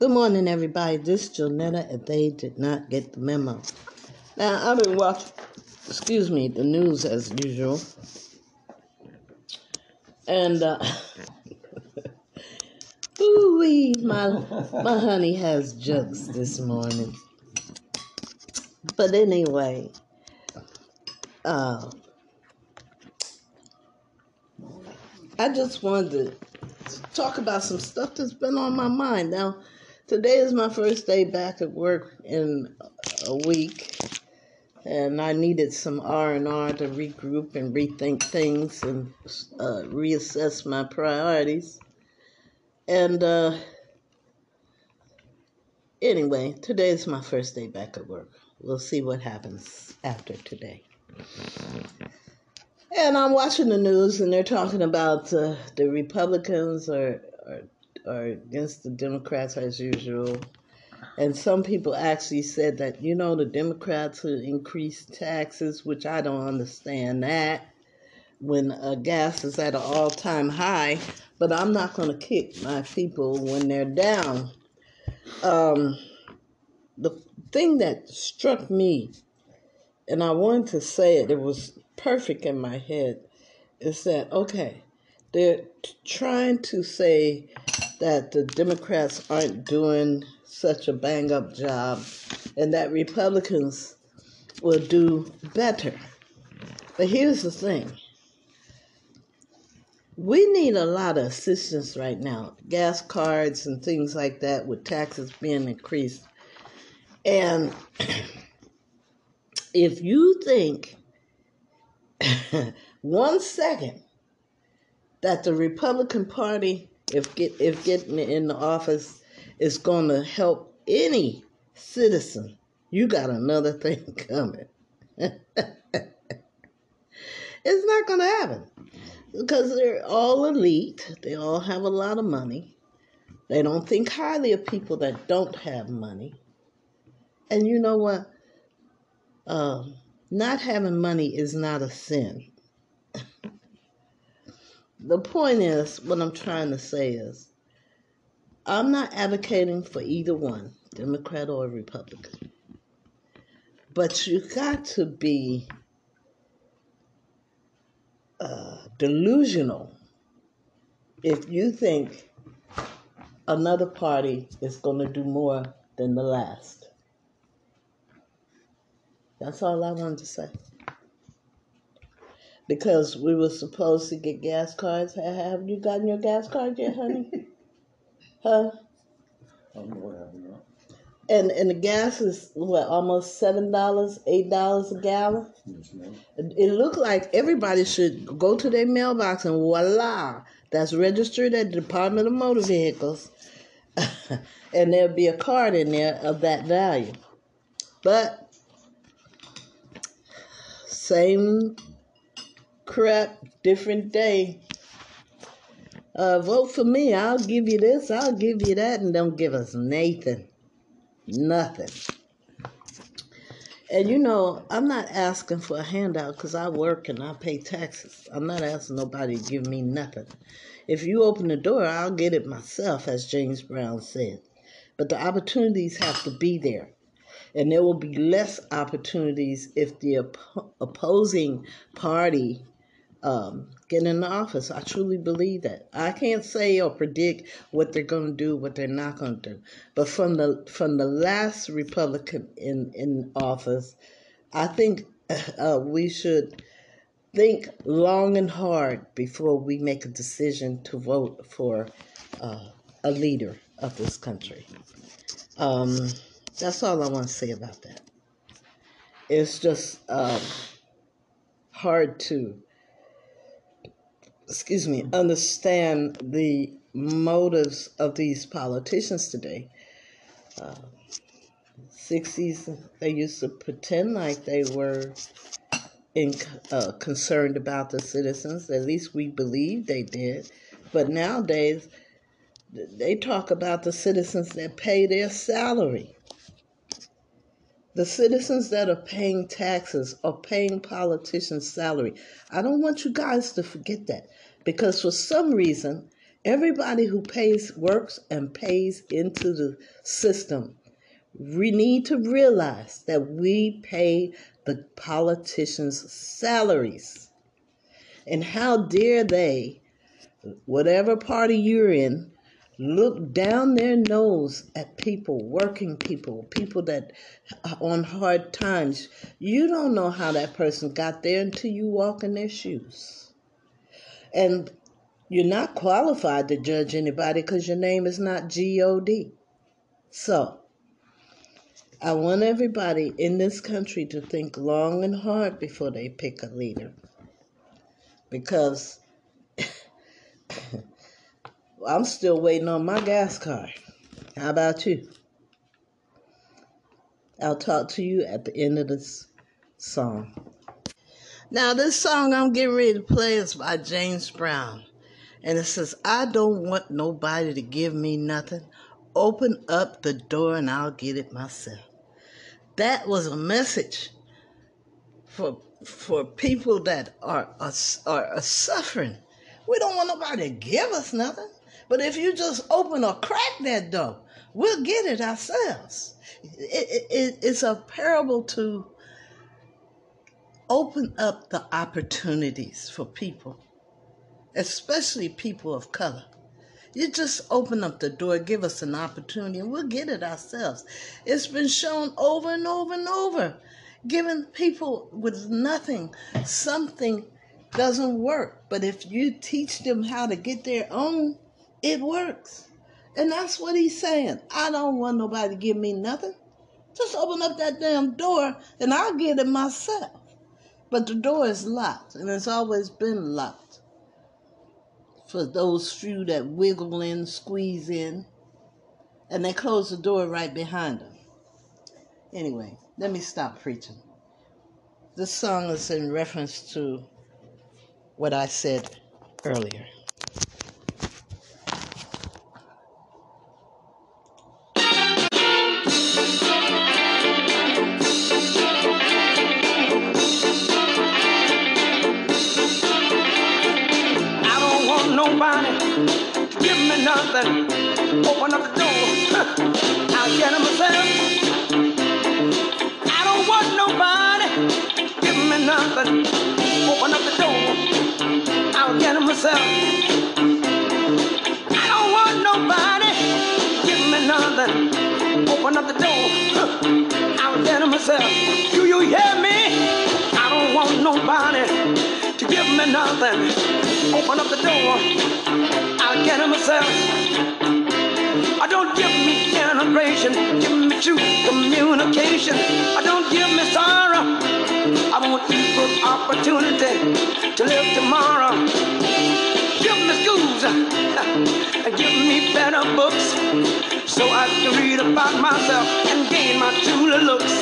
Good morning, everybody. This is Jonetta, and they did not get the memo. Now, I've been watching, excuse me, the news as usual. And, uh, ooh my, my honey has jokes this morning. But anyway, uh, I just wanted to talk about some stuff that's been on my mind. Now, Today is my first day back at work in a week, and I needed some R and R to regroup and rethink things and uh, reassess my priorities. And uh, anyway, today is my first day back at work. We'll see what happens after today. And I'm watching the news, and they're talking about uh, the Republicans are, are are against the Democrats as usual. And some people actually said that, you know, the Democrats will increase taxes, which I don't understand that when uh, gas is at an all time high. But I'm not going to kick my people when they're down. Um, the thing that struck me, and I wanted to say it, it was perfect in my head, is that, okay, they're trying to say that the Democrats aren't doing such a bang up job and that Republicans will do better. But here's the thing we need a lot of assistance right now gas cards and things like that with taxes being increased. And if you think one second that the Republican Party if get if getting in the office is going to help any citizen, you got another thing coming. it's not going to happen because they're all elite. They all have a lot of money. They don't think highly of people that don't have money. And you know what? Um, not having money is not a sin the point is, what I'm trying to say is, I'm not advocating for either one, Democrat or Republican. But you got to be uh, delusional if you think another party is going to do more than the last. That's all I wanted to say because we were supposed to get gas cards. Have you gotten your gas card yet, honey? huh? I don't know what happened. And and the gas is what almost seven dollars, eight dollars a gallon. Yes, it, it looked like everybody should go to their mailbox and voila, that's registered at the Department of Motor Vehicles, and there'll be a card in there of that value. But same crap, different day. Uh, vote for me. I'll give you this, I'll give you that, and don't give us Nathan. Nothing. And you know, I'm not asking for a handout because I work and I pay taxes. I'm not asking nobody to give me nothing. If you open the door, I'll get it myself, as James Brown said. But the opportunities have to be there. And there will be less opportunities if the op- opposing party um, in the office. I truly believe that. I can't say or predict what they're going to do, what they're not going to do. But from the from the last Republican in in office, I think uh, we should think long and hard before we make a decision to vote for uh, a leader of this country. Um, that's all I want to say about that. It's just um, hard to excuse me, understand the motives of these politicians today. Uh, 60s, they used to pretend like they were in, uh, concerned about the citizens. At least we believe they did. But nowadays, they talk about the citizens that pay their salary. The citizens that are paying taxes are paying politicians' salary. I don't want you guys to forget that because for some reason Everybody who pays, works, and pays into the system, we need to realize that we pay the politicians' salaries. And how dare they, whatever party you're in, look down their nose at people, working people, people that are on hard times. You don't know how that person got there until you walk in their shoes. And you're not qualified to judge anybody because your name is not G-O-D. So, I want everybody in this country to think long and hard before they pick a leader. Because I'm still waiting on my gas card. How about you? I'll talk to you at the end of this song. Now, this song I'm getting ready to play is by James Brown. And it says, I don't want nobody to give me nothing. Open up the door and I'll get it myself. That was a message for for people that are, are, are suffering. We don't want nobody to give us nothing. But if you just open or crack that door, we'll get it ourselves. It, it, it's a parable to open up the opportunities for people, especially people of color. You just open up the door, give us an opportunity, and we'll get it ourselves. It's been shown over and over and over. Giving people with nothing something doesn't work. But if you teach them how to get their own, it works. And that's what he's saying. I don't want nobody to give me nothing. Just open up that damn door and I'll get it myself. But the door is locked and it's always been locked for those few that wiggle in, squeeze in, and they close the door right behind them. Anyway, let me stop preaching. This song is in reference to what I said earlier. Myself. I don't want nobody. Give me nothing. Open up the door. I'll get him myself. Do you hear me? I don't want nobody to give me nothing. Open up the door. I'll get it myself. I don't give me integration, give me true communication. I don't give me sorrow. I want equal opportunity to live tomorrow. Give me better books so I can read about myself and gain my true looks.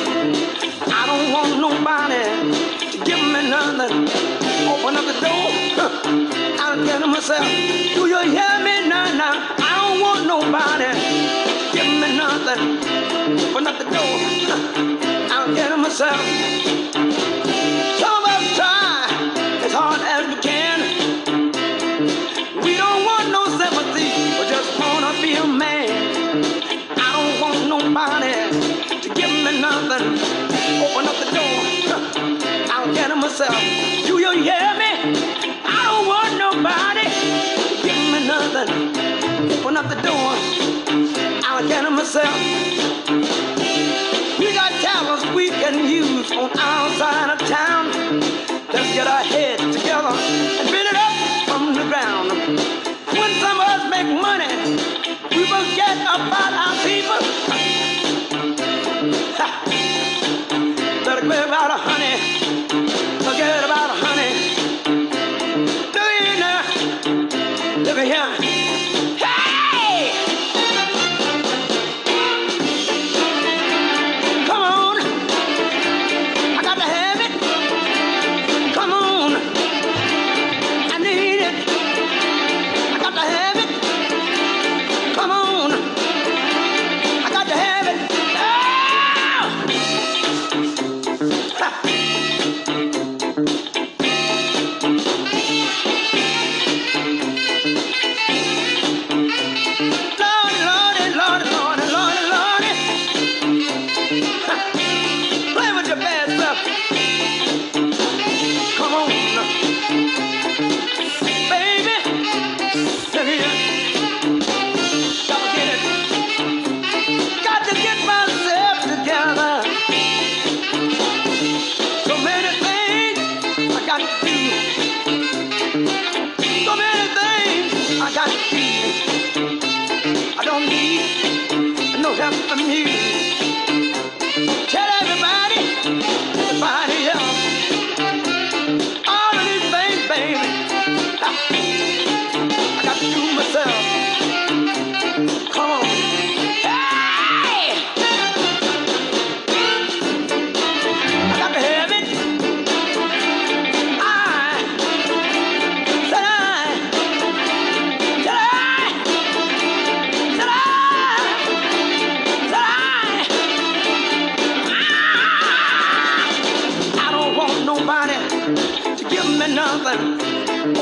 I don't want nobody to give me nothing. Open up the door. I'll get it myself. Do you hear me now? Now I don't want nobody. to Give me nothing. Open up the door. I'll get it myself. Myself. Do you hear me? nobody. Give me nothing. Open up the door. I'll get it myself. We got talents we can use on our side of town. Let's get our heads together and build it up from the ground. When some of us make money, we forget about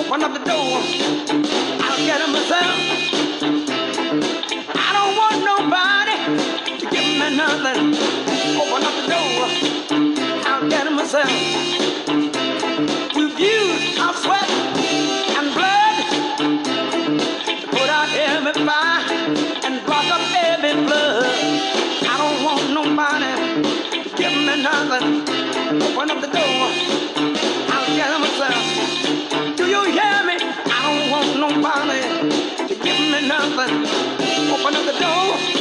open up the door. I'll get it myself. I don't want nobody to give me nothing. Open up the door. I'll get it myself. Sweat and blood to put out every fire and block up every. I don't want nobody to give me nothing. Open up the door. out of the door.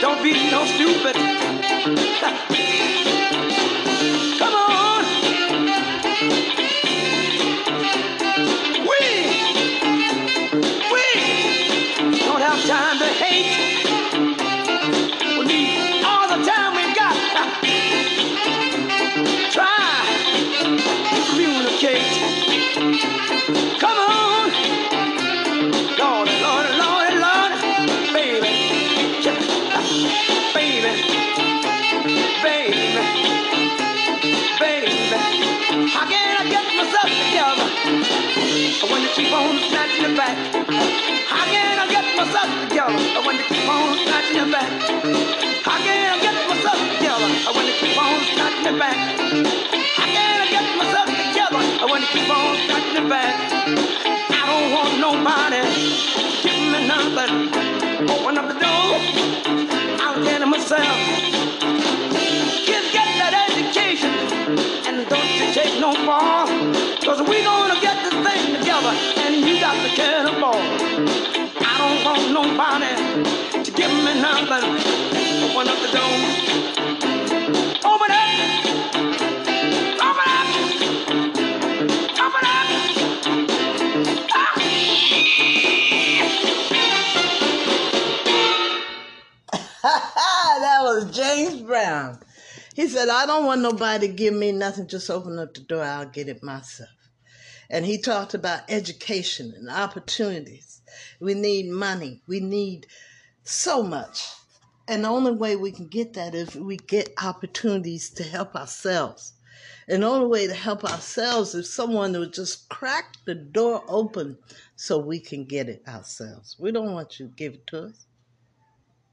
don't be so stupid. I want to keep on snatching it back. How can I get myself together? I want to keep on snatching it back. How can I get myself together? I want to keep on snatching it back. How can I get myself together? I want to keep on snatching it back. I don't want nobody giving me nothing. Open up the door. I'll get it myself. Kids get that education and don't you take no more. Cause we don't said, I don't want nobody to give me nothing, just open up the door, I'll get it myself. And he talked about education and opportunities. We need money, we need so much. And the only way we can get that is we get opportunities to help ourselves. And the only way to help ourselves is someone would just crack the door open so we can get it ourselves. We don't want you to give it to us.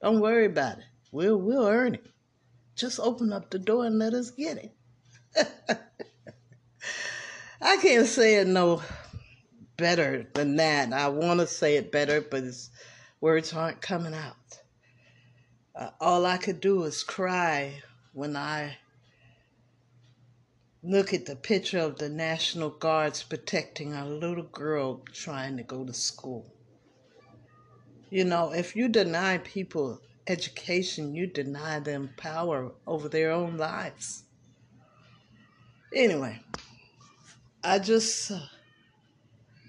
Don't worry about it. We'll we'll earn it. Just open up the door and let us get it. I can't say it no better than that. I want to say it better, but words aren't coming out. Uh, all I could do is cry when I look at the picture of the National Guards protecting a little girl trying to go to school. You know, if you deny people education, you deny them power over their own lives. Anyway, I just uh,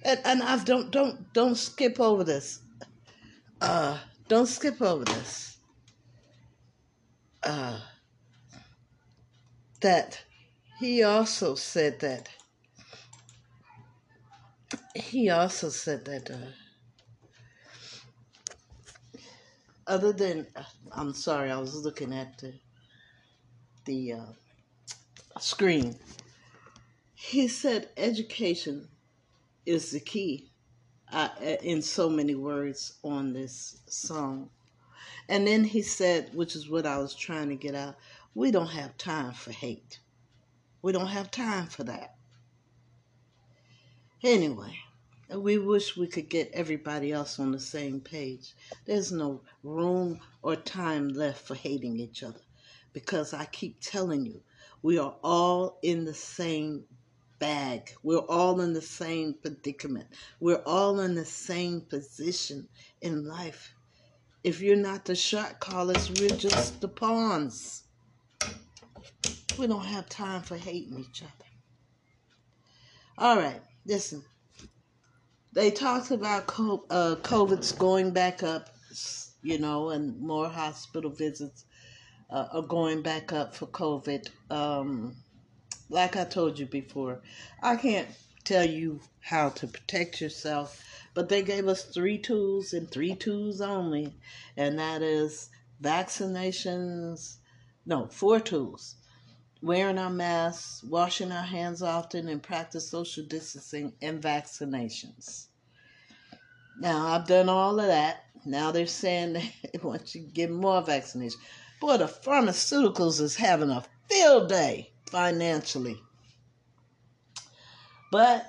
and and I don't don't don't skip over this. Uh, don't skip over this. Uh, that he also said that he also said that uh, other than I'm sorry, I was looking at the the uh, screen. He said education is the key uh, in so many words on this song. And then he said, which is what I was trying to get out, we don't have time for hate. We don't have time for that. Anyway, we wish we could get everybody else on the same page. There's no room or time left for hating each other because I keep telling you, we are all in the same bag. We're all in the same predicament. We're all in the same position in life. If you're not the shot callers, we're just the pawns. We don't have time for hating each other. All right, listen. They talked about uh, COVID's going back up, you know, and more hospital visits uh, are going back up for COVID. Um, like I told you before, I can't tell you how to protect yourself, but they gave us three tools and three tools only, and that is vaccinations. No, four tools wearing our masks, washing our hands often, and practice social distancing and vaccinations. Now, I've done all of that. Now they're saying they want you to get more vaccinations. Boy, the pharmaceuticals is having a field day financially. But,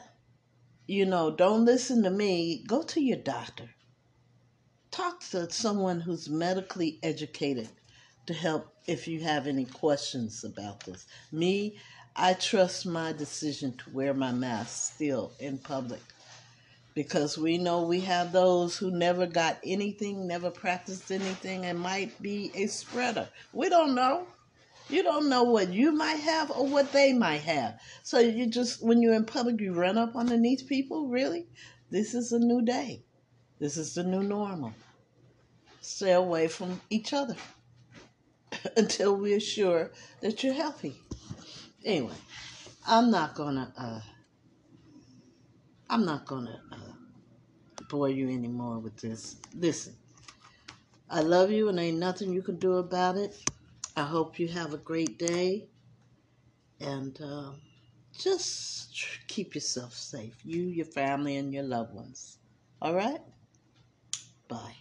you know, don't listen to me. Go to your doctor. Talk to someone who's medically educated to help if you have any questions about this. Me, I trust my decision to wear my mask still in public because we know we have those who never got anything, never practiced anything, and might be a spreader. We don't know. You don't know what you might have or what they might have. So you just, when you're in public, you run up underneath people. Really? This is a new day. This is the new normal. Stay away from each other until we're sure that you're healthy. Anyway, I'm not gonna. Uh, I'm not gonna uh, bore you anymore with this. Listen, I love you, and ain't nothing you can do about it. I hope you have a great day and uh, just keep yourself safe. You, your family, and your loved ones. All right? Bye.